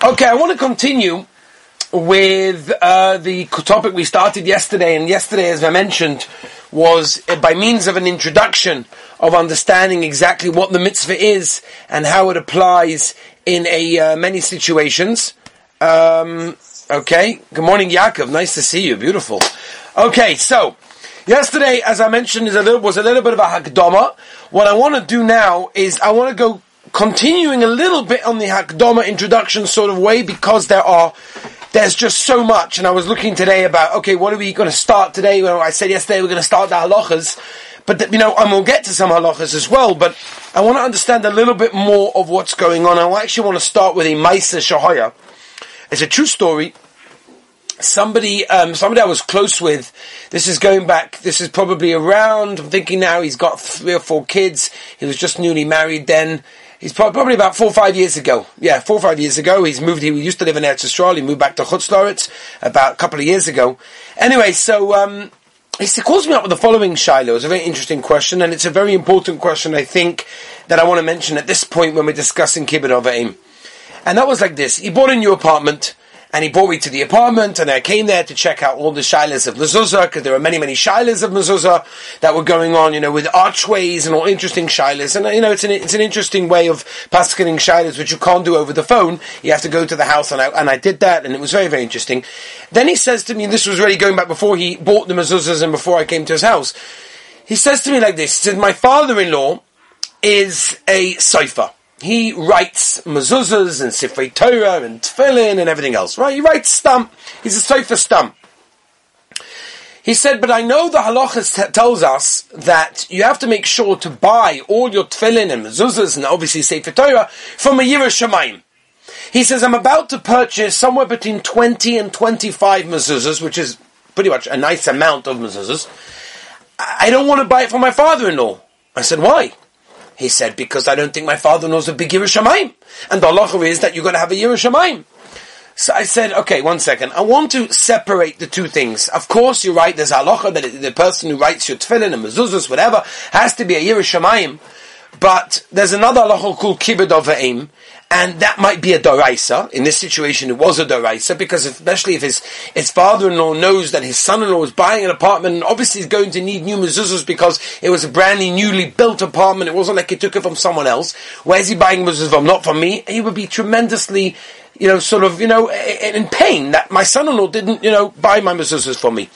Okay, I want to continue with uh, the topic we started yesterday, and yesterday, as I mentioned, was uh, by means of an introduction of understanding exactly what the mitzvah is and how it applies in a uh, many situations. Um, okay, good morning, Yaakov. Nice to see you. Beautiful. Okay, so yesterday, as I mentioned, is a little, was a little bit of a hakdama. What I want to do now is I want to go continuing a little bit on the Hakdama introduction sort of way because there are there's just so much and I was looking today about okay what are we going to start today know, I said yesterday we're going to start the halachas but you know and we'll get to some halachas as well but I want to understand a little bit more of what's going on I actually want to start with a Maisa Shahaya it's a true story somebody um, somebody I was close with. This is going back. This is probably around. I'm thinking now. He's got three or four kids. He was just newly married then. He's probably about four or five years ago. Yeah, four or five years ago. He's moved. He used to live in Eretz Yisrael. He moved back to Chutz La'aretz about a couple of years ago. Anyway, so um, he calls me up with the following Shiloh. It's a very interesting question, and it's a very important question. I think that I want to mention at this point when we're discussing kibbud of aim. And that was like this: He bought a new apartment and he brought me to the apartment, and I came there to check out all the shilas of mezuzah, because there were many, many shilas of mezuzah that were going on, you know, with archways and all interesting shilas. And, uh, you know, it's an, it's an interesting way of paskining shilas, which you can't do over the phone. You have to go to the house, and I, and I did that, and it was very, very interesting. Then he says to me, and this was really going back before he bought the mezuzahs and before I came to his house. He says to me like this, he said, my father-in-law is a sofer he writes mezuzahs and Sifrei Torah and Tefillin and everything else, right? He writes stam. He's a sofer stam. He said, but I know the halachas t- tells us that you have to make sure to buy all your tefillin and mezuzahs and obviously Sefer Torah from a yerei shamayim. He says, I'm about to purchase somewhere between 20 and 25 mezuzahs, which is pretty much a nice amount of mezuzahs. I don't want to buy it for my father-in-law. I said, why? He said, because I don't think my father knows a big yerei shamayim. And the halacha is that you're going to have a yerei shamayim. So I said, okay, one second. I want to separate the two things. Of course, you're right. There's halacha that the person who writes your tefillin and mezuzahs, whatever, has to be a yerei shamayim. But there's another halacha called kibbud of aim, and that might be a doraisa. In this situation, it was a doraisa because especially if his his father-in-law knows that his son-in-law is buying an apartment, and obviously he's going to need new mezuzahs because it was a brand new, newly built apartment. It wasn't like he took it from someone else. Where's he buying mezuzahs from? Not from me. He would be tremendously, you know, sort of, you know, in pain that my son-in-law didn't, you know, buy my mezuzahs for me.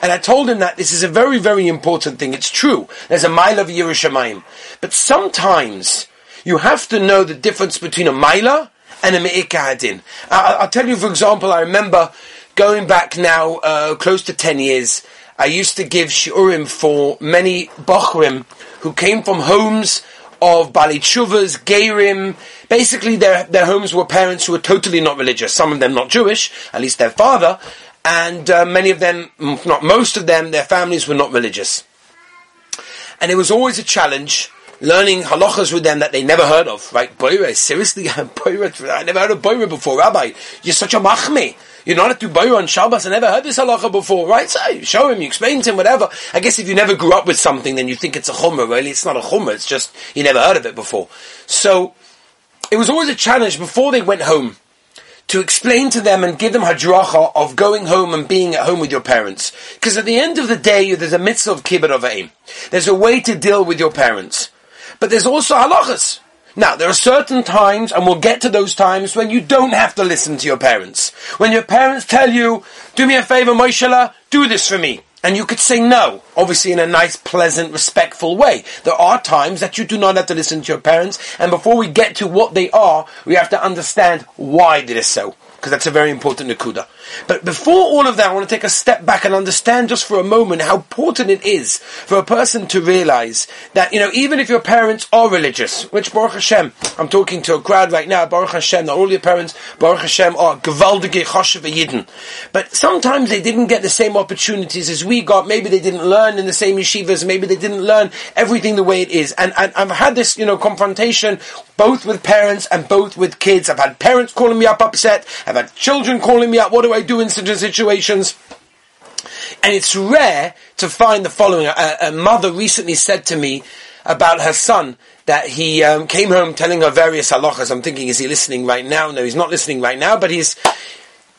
And I told him that this is a very, very important thing. It's true. There's a mile of yerei shamayim. But sometimes, you have to know the difference between a Maila and a Me'ikah I'll tell you, for example, I remember going back now uh, close to 10 years, I used to give shiurim for many Bachrim who came from homes of Baalei Teshuva, Geirim. Basically, their, their homes were parents who were totally not religious. Some of them not Jewish, at least their father. And uh, many of them, not most of them, their families were not religious. And it was always a challenge learning halachas with them that they never heard of, right? Boira, seriously, Boira, I never heard of Boira before, Rabbi. You're such a machme. You're not to Boira on Shabbos. I never heard this halacha before, right? So you show him, you explain to him, whatever. I guess if you never grew up with something, then you think it's a chumrah. Really, it's not a chumrah. It's just you never heard of it before. So it was always a challenge before they went home to explain to them and give them hadracha of going home and being at home with your parents. Because at the end of the day, there's a mitzvah of kibbut of aim. There's a way to deal with your parents. But there's also halachas. Now, there are certain times, and we'll get to those times, when you don't have to listen to your parents. When your parents tell you, do me a favor, Moishela, do this for me. And you could say no, obviously in a nice, pleasant, respectful way. There are times that you do not have to listen to your parents, and before we get to what they are, we have to understand why it is so because that's a very important nakuda. But before all of that, I want to take a step back and understand just for a moment how important it is for a person to realize that, you know, even if your parents are religious, which Baruch Hashem, I'm talking to a crowd right now, Baruch Hashem, not all your parents, Baruch Hashem are gewaldige choshev yidden. But sometimes they didn't get the same opportunities as we got. Maybe they didn't learn in the same yeshivas. Maybe they didn't learn everything the way it is. And, and I've had this, you know, confrontation both with parents and both with kids. I've had parents calling me up upset. I've had children calling me up. What do I do in certain situations? And it's rare to find the following. A, a mother recently said to me about her son that he um, came home telling her various halachas. I'm thinking, is he listening right now? No, he's not listening right now, but he's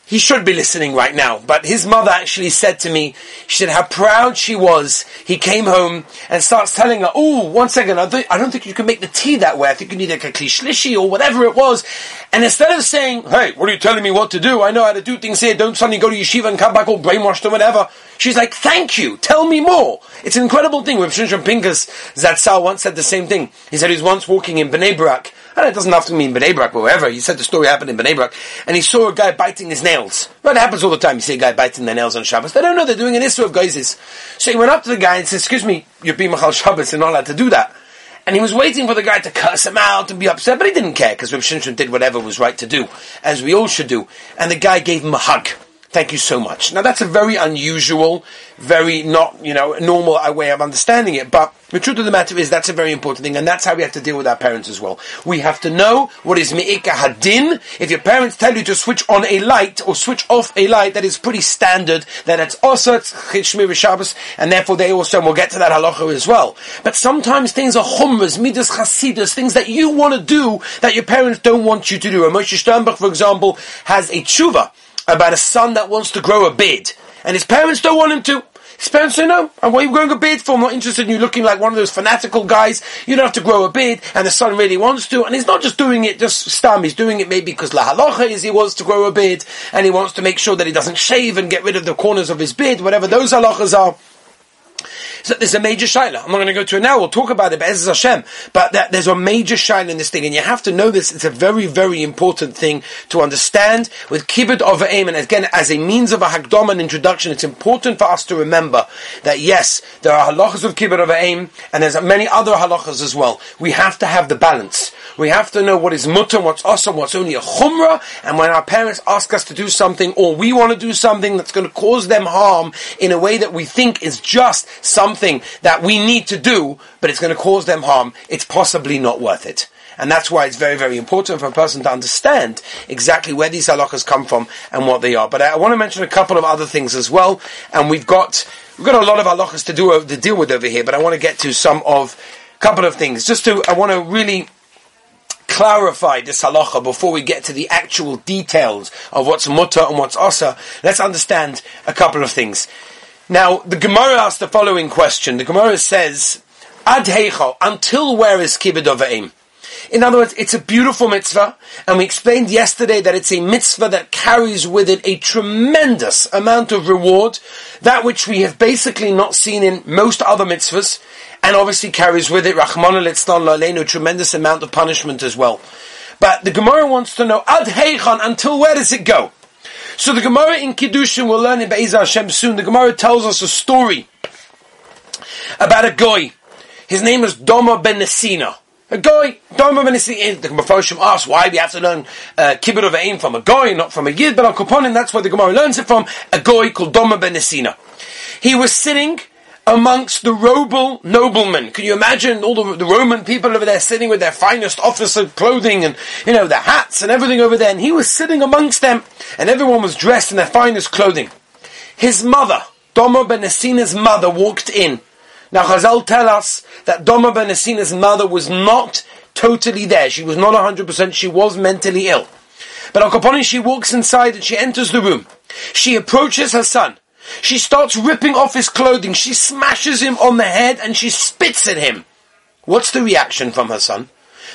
he should be listening right now. But his mother actually said to me, she said how proud she was. He came home and starts telling her, "Oh, one second, I, th- I don't think you can make the tea that way. I think you need like a kli shlishi or whatever it was." And instead of saying, "Hey, what are you telling me what to do? I know how to do things here. Don't suddenly go to yeshiva and come back all brainwashed or whatever." She's like, "Thank you. Tell me more." It's an incredible thing. With Shimshon Pincus, Zatzal once said the same thing. He said he was once walking in Bnei Brak and it doesn't have to mean Bnei Brak, wherever. He said the story happened in Bnei Brak, and he saw a guy biting his nails. It happens all the time. You see a guy biting their nails on Shabbos. They don't know they're doing an issue of geizes. So he went up to the guy and said, excuse me, you're being Machal Shabbos, you're not allowed to do that. And he was waiting for the guy to curse him out and be upset, but he didn't care, because Reb Shimshon did whatever was right to do, as we all should do. And the guy gave him a hug. Thank you so much. Now that's a very unusual, very not, you know, normal way of understanding it, but the truth of the matter is that's a very important thing, and that's how we have to deal with our parents as well. We have to know what is me'ika hadin. If your parents tell you to switch on a light or switch off a light, that is pretty standard, that it's also chishmir Shabbos, and therefore they also, and we'll get to that halacha as well. But sometimes things are chumras, midas chasidus, things that you want to do that your parents don't want you to do. And Moshe Sternbuch, for example, has a tshuva about a son that wants to grow a beard, and his parents don't want him to. His parents say, no, uh, and what are you growing a beard for? I'm not interested in you looking like one of those fanatical guys. You don't have to grow a beard, and the son really wants to, and he's not just doing it just stam, he's doing it maybe because la halacha is he wants to grow a beard, and he wants to make sure that he doesn't shave and get rid of the corners of his beard, whatever those halachas are. So there's a major shaila. I'm not going to go to it now. We'll talk about it, but Hashem. But that, there's a major shaila in this thing, and you have to know this. It's a very, very important thing to understand with kibbut of aim. And again, as a means of a hagdom and introduction, it's important for us to remember that yes, there are halachas of kibbut of aim, and there's many other halachas as well. We have to have the balance. We have to know what is mutter, what's assur, what's only a chumrah, and when our parents ask us to do something, or we want to do something that's going to cause them harm in a way that we think is just something that we need to do, but it's going to cause them harm, it's possibly not worth it. And that's why it's very, very important for a person to understand exactly where these halachas come from and what they are. But I want to mention a couple of other things as well. And we've got, we've got a lot of halachas to do, to deal with over here, but I want to get to some of, a couple of things. Just to, I want to really clarify this halacha before we get to the actual details of what's mutter and what's asa, let's understand a couple of things. Now, the Gemara asks the following question. The Gemara says, Ad heicho, until where is kibbud of aim? In other words, it's a beautiful mitzvah, and we explained yesterday that it's a mitzvah that carries with it a tremendous amount of reward, that which we have basically not seen in most other mitzvahs, and obviously carries with it, Rahman al a tremendous amount of punishment as well. But the Gemara wants to know, Ad Heichan, until where does it go? So the Gemara in Kiddushin, we'll learn in Be'ezah Hashem soon, the Gemara tells us a story about a guy. His name is Doma ben Nesina. A guy, Doma ben Nesina, the Mefarshim asks why we have to learn uh, Kibbut of Aim from a guy, not from a Yid, but on Koponim, that's where the Gemara learns it from, a guy called Doma ben Nesina. He was sitting amongst the Robel noblemen. Can you imagine all the, the, Roman people over there sitting with their finest officer clothing and, you know, their hats and everything over there? And he was sitting amongst them and everyone was dressed in their finest clothing. His mother, Doma ben Esina's mother, walked in. Now Chazal tell us that Doma ben Esina's mother was not totally there. She was not 100%, she was mentally ill. But Al she walks inside and she enters the room. She approaches her son. She starts ripping off his clothing. She smashes him on the head and she spits at him. What's the reaction from her son?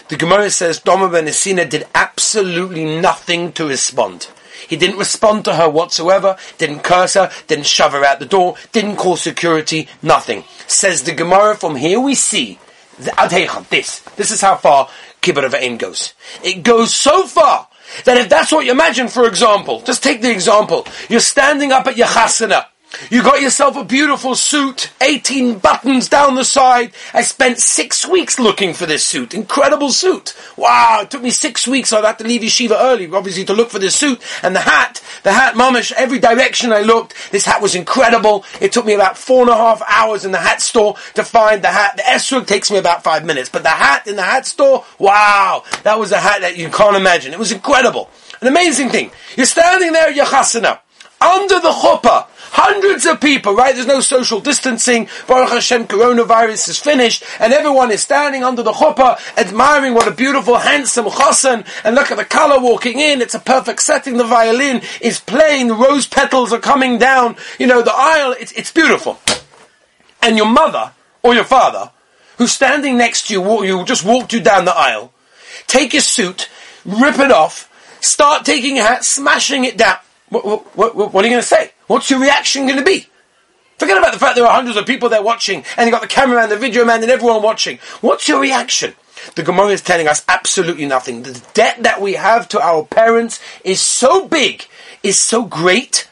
The Gemara says Doma ben Esina did absolutely nothing to respond. He didn't respond to her whatsoever, didn't curse her, didn't shove her out the door, didn't call security, nothing. Says the Gemara, from here we see, the Adheicham, this, this is how far Kibbud of Aim goes. It goes so far that if that's what you imagine, for example, just take the example, you're standing up at your chasana, you got yourself a beautiful suit, 18 buttons down the side. I spent six weeks looking for this suit. Incredible suit. Wow, it took me six weeks. I'd have to leave yeshiva early, obviously, to look for this suit. And the hat, the hat, mamish, every direction I looked, this hat was incredible. It took me about four and a half hours in the hat store to find the hat. The esrog takes me about five minutes, but the hat in the hat store, wow, that was a hat that you can't imagine. It was incredible. An amazing thing. You're standing there at your chasana, under the chuppah, Hundreds of people, right? There's no social distancing. Baruch Hashem, coronavirus is finished, and everyone is standing under the chuppah, admiring what a beautiful, handsome chassan, and look at the kallah walking in. It's a perfect setting. The violin is playing. The rose petals are coming down. You know, the aisle. It's, it's beautiful. And your mother or your father, who's standing next to you, you just walked you down the aisle, take your suit, rip it off, start taking your hat, smashing it down. What, what, what, what are you going to say? What's your reaction going to be? Forget about the fact there are hundreds of people there watching, and you got the cameraman, the video man, and everyone watching. What's your reaction? The Gemara is telling us absolutely nothing. The debt that we have to our parents is so big, is so great,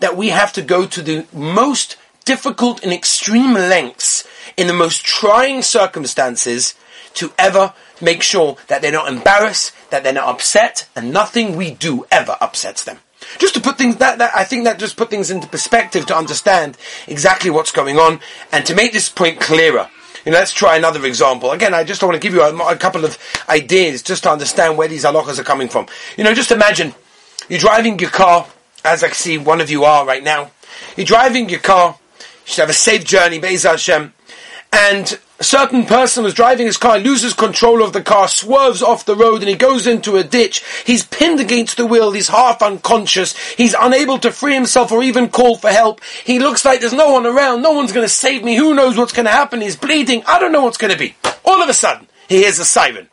that we have to go to the most difficult and extreme lengths in the most trying circumstances to ever make sure that they're not embarrassed, that they're not upset, and nothing we do ever upsets them. Just to put things that, that I think that just put things into perspective to understand exactly what's going on and to make this point clearer. You know, let's try another example. Again, I just want to give you a, a couple of ideas just to understand where these halachas are coming from. You know, just imagine you're driving your car, as I see one of you are right now. You're driving your car. You should have a safe journey, Be'ez Hashem. And a certain person was driving his car, loses control of the car, swerves off the road, and he goes into a ditch. He's pinned against the wheel. He's half unconscious. He's unable to free himself or even call for help. He looks like there's no one around. No one's going to save me. Who knows what's going to happen? He's bleeding. I don't know what's going to be. All of a sudden, he hears a siren.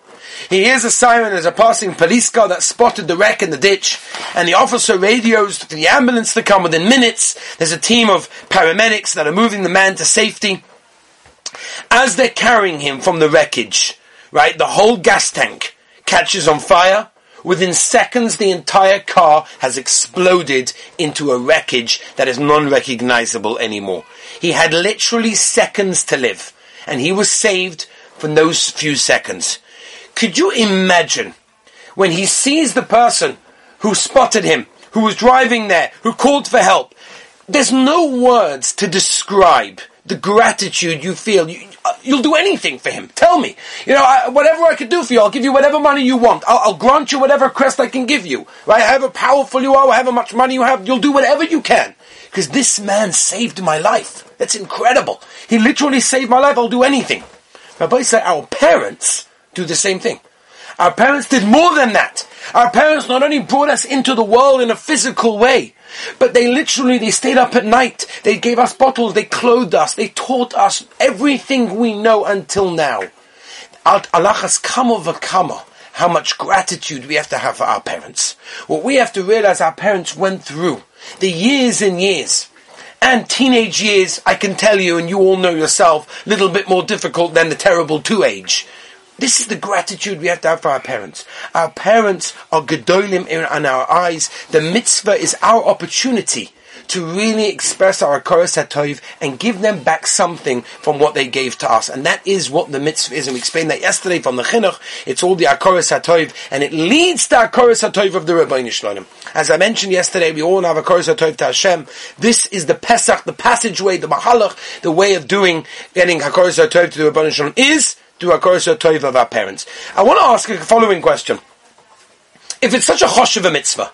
He hears a siren as a passing police car that spotted the wreck in the ditch, and the officer radios for the ambulance to come within minutes. There's a team of paramedics that are moving the man to safety. As they're carrying him from the wreckage, right, the whole gas tank catches on fire. Within seconds, the entire car has exploded into a wreckage that is non-recognizable anymore. He had literally seconds to live, and he was saved from those few seconds. Could you imagine when he sees the person who spotted him, who was driving there, who called for help? There's no words to describe the gratitude you feel. You, uh, do anything for him. Tell me. You know, I, whatever I could do for you, I'll give you whatever money you want. I'll, I'll, grant you whatever crest I can give you. Right? However powerful you are, however much money you have, you'll do whatever you can. Because this man saved my life. That's incredible. He literally saved my life. I'll do anything. Rabbi said our parents do the same thing. Our parents did more than that. Our parents not only brought us into the world in a physical way, but they literally, they stayed up at night. They gave us bottles. They clothed us. They taught us everything we know until now. Allah has come over kama. How much gratitude we have to have for our parents. What we have to realize our parents went through. The years and years. And teenage years, I can tell you, and you all know yourself, little bit more difficult than the terrible two age. This is the gratitude we have to have for our parents. Our parents are gedolim in, our eyes. The mitzvah is our opportunity to really express our Akoros HaTov and give them back something from what they gave to us. And that is what the mitzvah is. And we explained that yesterday from the Chinuch. It's all the Akoros HaTov and it leads to Akoros HaTov of the Rabbeinu Shalom. As I mentioned yesterday, we all have Akoros HaTov to Hashem. This is the Pesach, the passageway, the Mahalach, the way of doing, getting Akoros HaTov to the Rabbeinu Shalom is do a korso toiv of our parents. I want to ask a following question. If it's such a chosh of a mitzvah,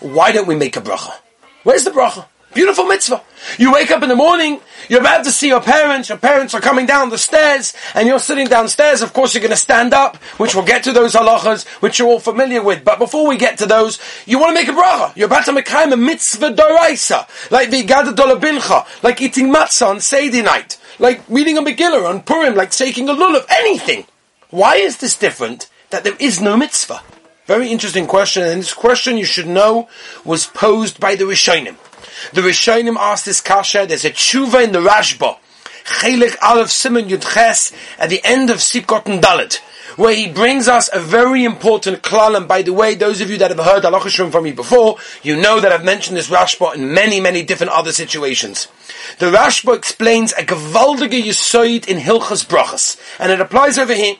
why don't we make a bracha? Where's the bracha? Beautiful mitzvah. You wake up in the morning, you're about to see your parents, your parents are coming down the stairs, and you're sitting downstairs, of course you're going to stand up, which we'll get to those halachas, which you're all familiar with. But before we get to those, you want to make a bracha. You're about to make a mitzvah doraisa, like the Igada Dolabincha, like eating matzah on Seder night like reading a Megillah on Purim, like taking a lulav, anything. Why is this different that there is no mitzvah? Very interesting question, and this question you should know was posed by the Rishonim. The Rishonim asked this kasha, there's a tshuva in the Rashba, Chelik Aleph Simon Yudches, at the end of Sikot and Dalit where he brings us a very important klal. And by the way, those of you that have heard halachashrim from me before, you know that I've mentioned this Rashba in many, many different other situations. The Rashba explains a gewaldige yisoid in Hilchas Brachas, and it applies over here.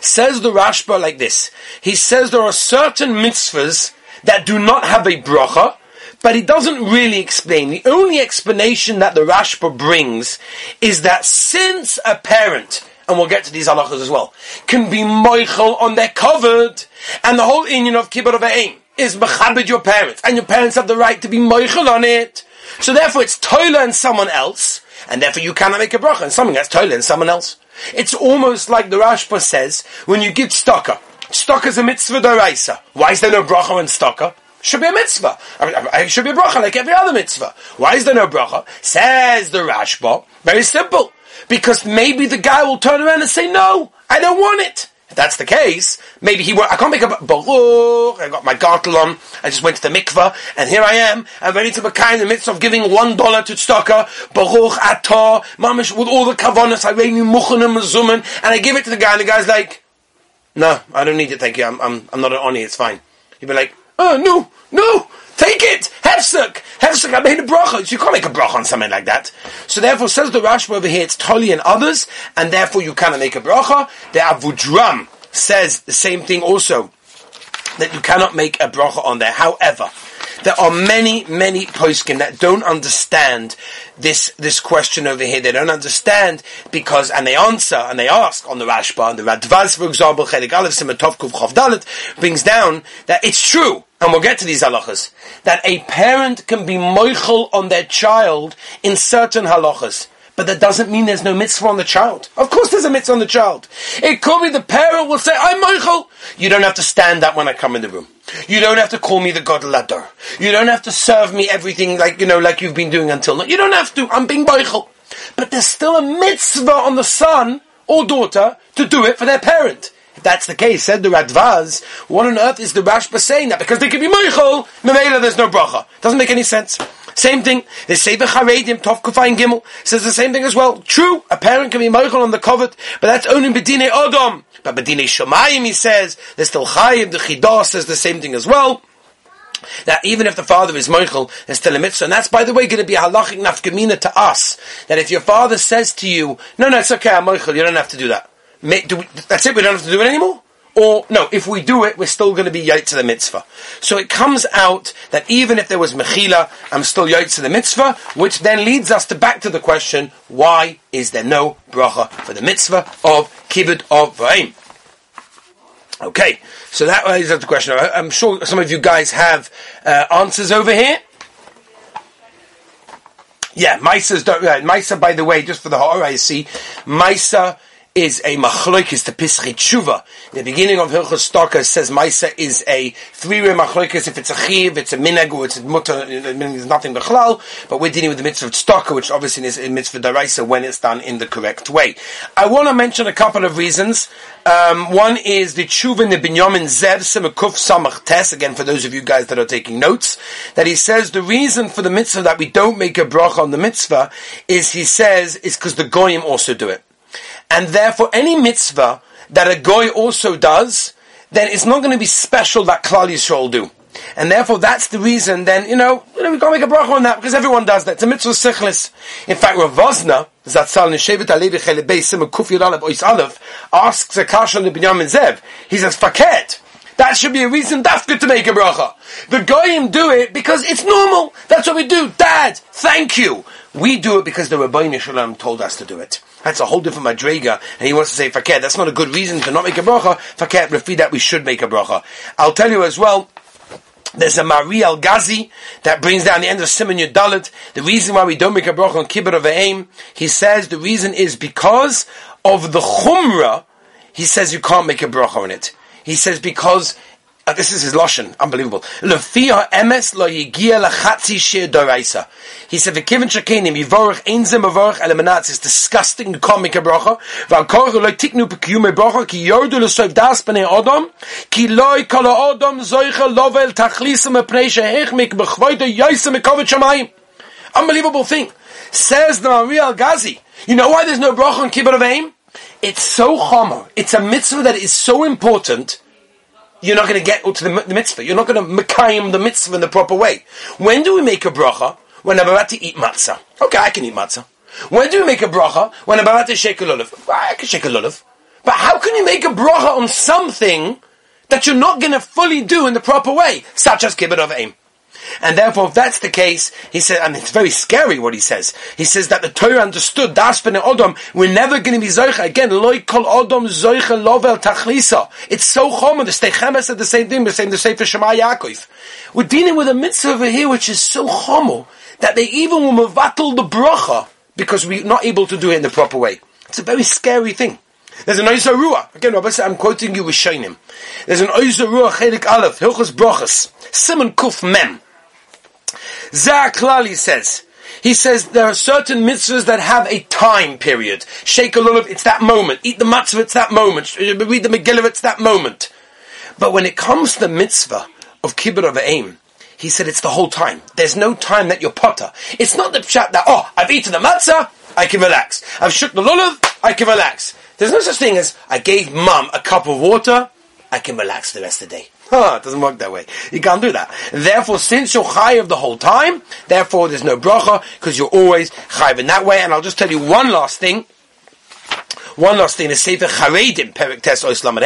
Says the Rashba like this. He says there are certain mitzvahs that do not have a bracha, but he doesn't really explain. The only explanation that the Rashba brings is that since a parent and we'll get to these halachas as well, can be moichel on their covered, and the whole union of kibbud of aim is mechabed your parents, and your parents have the right to be moichel on it. So therefore it's toiler and someone else, and therefore you cannot make a bracha on something that's toiler and someone else. It's almost like the Rashba says, when you give tzedakah, tzedakah is a mitzvah doraisa. Why is there no bracha on tzedakah? Should be a mitzvah. I, should be a bracha like every other mitzvah. Why is there no bracha? Says the Rashba. Very simple. Because maybe the guy will turn around and say, no, I don't want it. If that's the case, maybe he will. I can't make a baruch. I got my gartel on. I just went to the mikvah, and here I am. I'm ready to be kind in the midst of giving one dollar to tzedakah. Baruch atah mamish with all the kavanas. I read muchanim and I give it to the guy, and the guy's like, "No, I don't need it. Thank you. I'm I'm, I'm not an oni. It's fine." He'd be like, "Oh no, no." Take it! Hefsek! Hefsek, I made a bracha. You can't make a bracha on something like that. So therefore, says the Rashba over here, it's Toli and others, and therefore you cannot make a bracha. The Avudram says the same thing also, that you cannot make a bracha on there. However, there are many, many poskim that don't understand this this question over here. They don't understand because, and they answer and they ask on the Rashba and the Radvaz, for example, Chelik Aleph Simatov Kuv Dalet brings down that it's true. And we'll get to these halachas. That a parent can be moichel on their child in certain halachas. But that doesn't mean there's no mitzvah on the child. Of course there's a mitzvah on the child. It could be the parent will say, I'm moichel. You don't have to stand up when I come in the room. You don't have to call me the God Ladder. You don't have to serve me everything like, you know, like you've been doing until now. You don't have to. I'm being moichel. But there's still a mitzvah on the son or daughter to do it for their parent. If that's the case, said the Radvaz, what on earth is the Rashba saying that? Because they can be moichel, Memela, there's no bracha. Doesn't make any sense. Same thing. The Sefer Charedim, Tov Kufayin Gimel, says the same thing as well. True, a parent can be moichel on the covet, but that's only Bedine Odom. But Bedine Shomayim, he says, there's still Chayim, the Chidah says the same thing as well. That even if the father is moichel, there's still a mitzvah. And that's, by the way, going to be a halachic nafkamina to us. That if your father says to you, no, no, it's okay, I'm moichel, you don't have to do that. That's it, we don't have to do it anymore? Or, no, if we do it, we're still going to be yait to the mitzvah. So it comes out that even if there was mechila, I'm still yait to the mitzvah, which then leads us to back to the question, why is there no bracha for the mitzvah of kibbut of v'aim? Okay, so that is the question. I'm sure some of you guys have uh, answers over here. Yeah, Misa, uh, Misa, by the way, just for the horror I see, Misa is a machloikis to Pischei Tshuva. The beginning of Hilchos Staka says Maisa is a three-way machloikis. If it's a chiv, it's a minag, or it's a mutter, there's nothing bechlal. But we're dealing with the mitzvah of which obviously is a mitzvah daraisa when it's done in the correct way. I want to mention a couple of reasons. Um, one is the Tshuva in the Binyamin Zev Simakuf Samach Tes, again for those of you guys that are taking notes, that he says the reason for the mitzvah that we don't make a bracha on the mitzvah is, he says, is because the goyim also do it and therefore any mitzvah that a goy also does, then it's not going to be special that Klal Yisrael do. And therefore, that's the reason. Then you know, you know we can't make a bracha on that because everyone does that. It's a mitzvah sichlis. In fact, Rav Zatzal Neshevet Alevi Chelebei Simon Kufi Aleph Ois Aleph asks a kasha Binyamin Zev. He says, "Faket." That should be a reason dafka to make a bracha. The goyim do it because it's normal. That's what we do. Dad, thank you. We do it because the Rabbi Shalom told us to do it. That's a whole different madrega, and he wants to say fakir. That's not a good reason to not make a bracha. Fakir, refi that we should make a bracha. I'll tell you as well. There's a Mari Al Ghazi that brings down the end of Simon Yudalit. The reason why we don't make a bracha on Kibbut of Aim, he says the reason is because of the Chumrah. He says you can't make a bracha on it. He says because uh, this is his lashon, unbelievable. Lefia emes lo yigia lachatzi shir doraisa. He said, "V'kivin shakenim yivorach ein zem avorach elemenatz is disgusting. A bracha. V'alkorach lo tiknu pekiyume bracha ki yordu l'soiv das b'nei odom ki loy kol odom zoicha lovel tachlisem epnei shehechmik b'chvoide yoisem mekovet shamayim." Unbelievable thing. Says the Maria Gazi. You know why there's no bracha on kibbut of aim? It's so chomer. It's a mitzvah that is so important you're not going to get to the, the mitzvah. You're not going to mekayim the mitzvah in the proper way. When do we make a bracha? When I'm about to eat matzah. Okay, I can eat matzah. When do we make a bracha? When I'm about to shake a lulav. I can shake a lulav. But how can you make a bracha on something that you're not going to fully do in the proper way, such as kibbud of aim? And therefore, if that's the case, he said, and it's very scary what he says. He says that the Torah understood, das ben Odom, we're never going to be Zoicha. Again, loy kol Odom Zoicha lovel tachlisa. It's so common. The Steichemes said the same thing, the same, the same for Shema Yaakov. We're dealing with a mitzvah over here which is so homo that they even will mevatel the bracha because we're not able to do it in the proper way. It's a very scary thing. There's an Oizer Ruach. Again, Rabbi I'm quoting you with Shainim. There's an Oizer Ruach Chelik Aleph, Hilchos Brachas, Simon Kuf Mem. Zaklali says, he says there are certain mitzvahs that have a time period. Shake a lulav, it's that moment. Eat the matzvah, it's that moment. Read the Megillah, it's that moment. But when it comes to the mitzvah of kibbut of aim, he said it's the whole time. There's no time that you're potter. It's not the pshat that, oh, I've eaten the matzah, I can relax. I've shook the lulav, I can relax. There's no such thing as, I gave mum a cup of water, I can relax the rest of the day. It doesn't work that way. You can't do that. Therefore, since you're chayiv the whole time, therefore there's no bracha, because you're always chayiv in that way. And I'll just tell you one last thing. One last thing, the Sefer Charedim, Perik Tes Oislam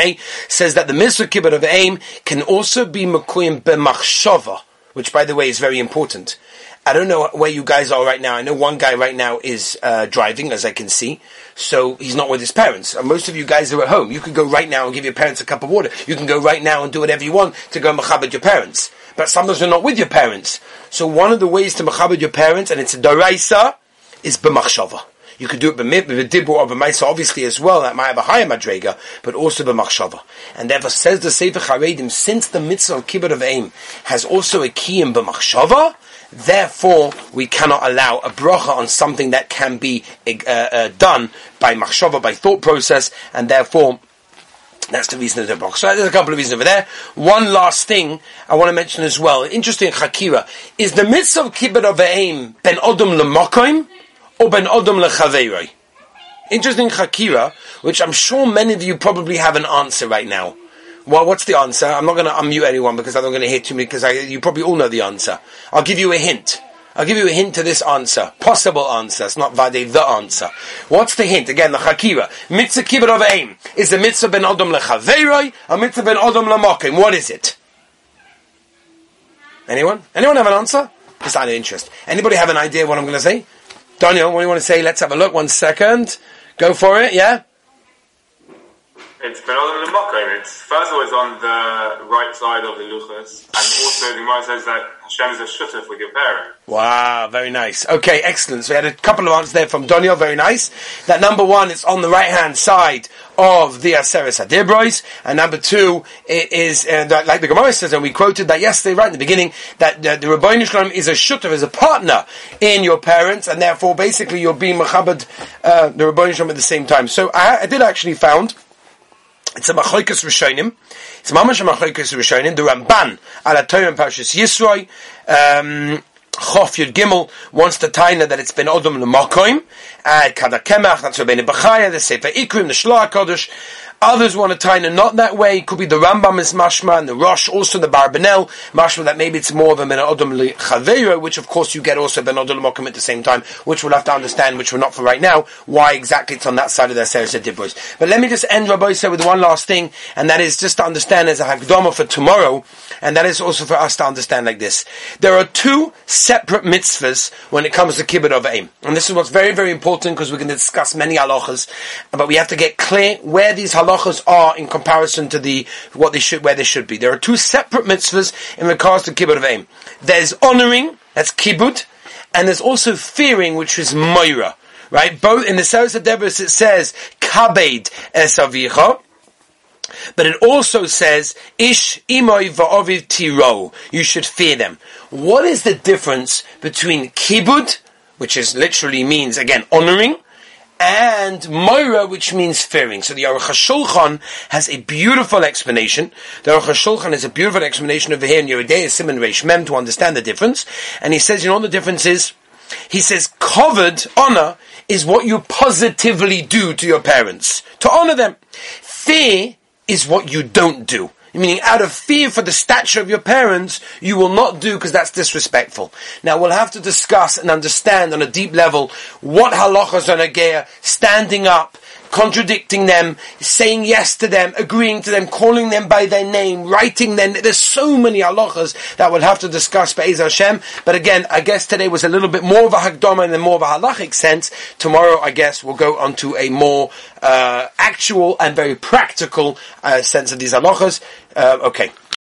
says that the Mitzvah Kibbut of Aim can also be Mekuyim B'machshava, which by the way is very important. I don't know where you guys are right now. I know one guy right now is uh, driving, as I can see, so he's not with his parents. And most of you guys are at home. You can go right now and give your parents a cup of water. You can go right now and do whatever you want to go machabed your parents. But sometimes you're not with your parents. So one of the ways to machabed your parents, and it's a daraisa, is b'machshava. You could do it b'dibur or b'maisa, obviously as well. That might have a higher madrega, but also b'machshava. And therefore says the Sefer Charedim, since the mitzvah of kibbut of aim has also a key in b'machshava, Therefore, we cannot allow a bracha on something that can be uh, uh, done by machshava, by thought process, and therefore, that's the reason of the bracha. So there's a couple of reasons over there. One last thing I want to mention as well. Interesting chakira is the mitzvah of kibbut of aim ben odom lemokoim or ben odom lechaveiroi. Interesting chakira, which I'm sure many of you probably have an answer right now. Well, what's the answer? I'm not going to unmute anyone because I'm not going to hear too many, because you probably all know the answer. I'll give you a hint. I'll give you a hint to this answer. Possible answer. It's not vade the answer. What's the hint? Again, the chakira. Mitzvah kibbut of aim. Is the mitzvah ben odom lechaveiroi or mitzvah ben odom lemokim? What is it? Anyone? Anyone have an answer? Just out of interest. Anybody have an idea what I'm going to say? Daniel, what do you want to say? Let's have a look. One second. Go for it, yeah? It's Ben Adam L'Mokim. It's first of all, it's on the right side of the Luchas, and also the Gemara says that Hashem is a shutuf with your parent. Wow, very nice. Okay, excellent. So we had a couple of answers there from Daniel, very nice. That number one is on the right hand side of the Aseres Adibrois, and number two it is uh, that, like the Gemara says, and we quoted that yesterday, right in the beginning, that uh, the Rabbi Shalom is a shutuf, is a partner in your parents, and therefore basically you're being machabed uh, the Rabbi Shalom at the same time. So I, I did actually found it's a machoikas rishonim. It's mamash machoikas rishonim. The Ramban ala Torah Parshas Yisroi, um, Chof Yud Gimel wants to taina that it's been Odom l'makoim, at Kadakemach, that's Rabbeinu Bechaya, the Sefer Ikrim, the Shloah Kodesh, Others want to tie it not that way. It could be the Rambam is mashma and the Rosh, also the Barbanel mashma that maybe it's more of a ben chaveira, which of course you get also ben mokum at the same time, which we'll have to understand, which we're not for right now, why exactly it's on that side of their series of dibros. But let me just end Rabbi said with one last thing, and that is just to understand as a hagdama for tomorrow, and that is also for us to understand like this. There are two separate mitzvahs when it comes to kibbut of aim, and this is what's very very important because we're going to discuss many halachas, but we have to get clear where these halachas halachas are in comparison to the what they should where they should be. There are two separate mitzvahs in regards to kibbut of aim. There's honoring, that's kibbut, and there's also fearing, which is moira. Right? Both in the Seres Debris it says kabed esavicha. But it also says, Ish imoy va'oviv tiro. You should fear them. What is the difference between kibbut, which is literally means, again, honoring, and Moira, which means fearing. So the Aruch HaShulchan has a beautiful explanation. The Aruch HaShulchan has a beautiful explanation over here in Yoreh De'ah Simon Reish Mem to understand the difference. And he says, you know, the difference is, he says, covered honor is what you positively do to your parents. To honor them. Fear is what you don't do meaning out of fear for the stature of your parents, you will not do because that's disrespectful. Now we'll have to discuss and understand on a deep level what halachas on a standing up, contradicting them, saying yes to them, agreeing to them, calling them by their name, writing them. There's so many halachas that we'll have to discuss Be'ez Hashem. But again, I guess today was a little bit more of a Hagdama and then more of a halachic sense. Tomorrow, I guess, we'll go on to a more uh, actual and very practical uh, sense of these halachas. Uh, okay.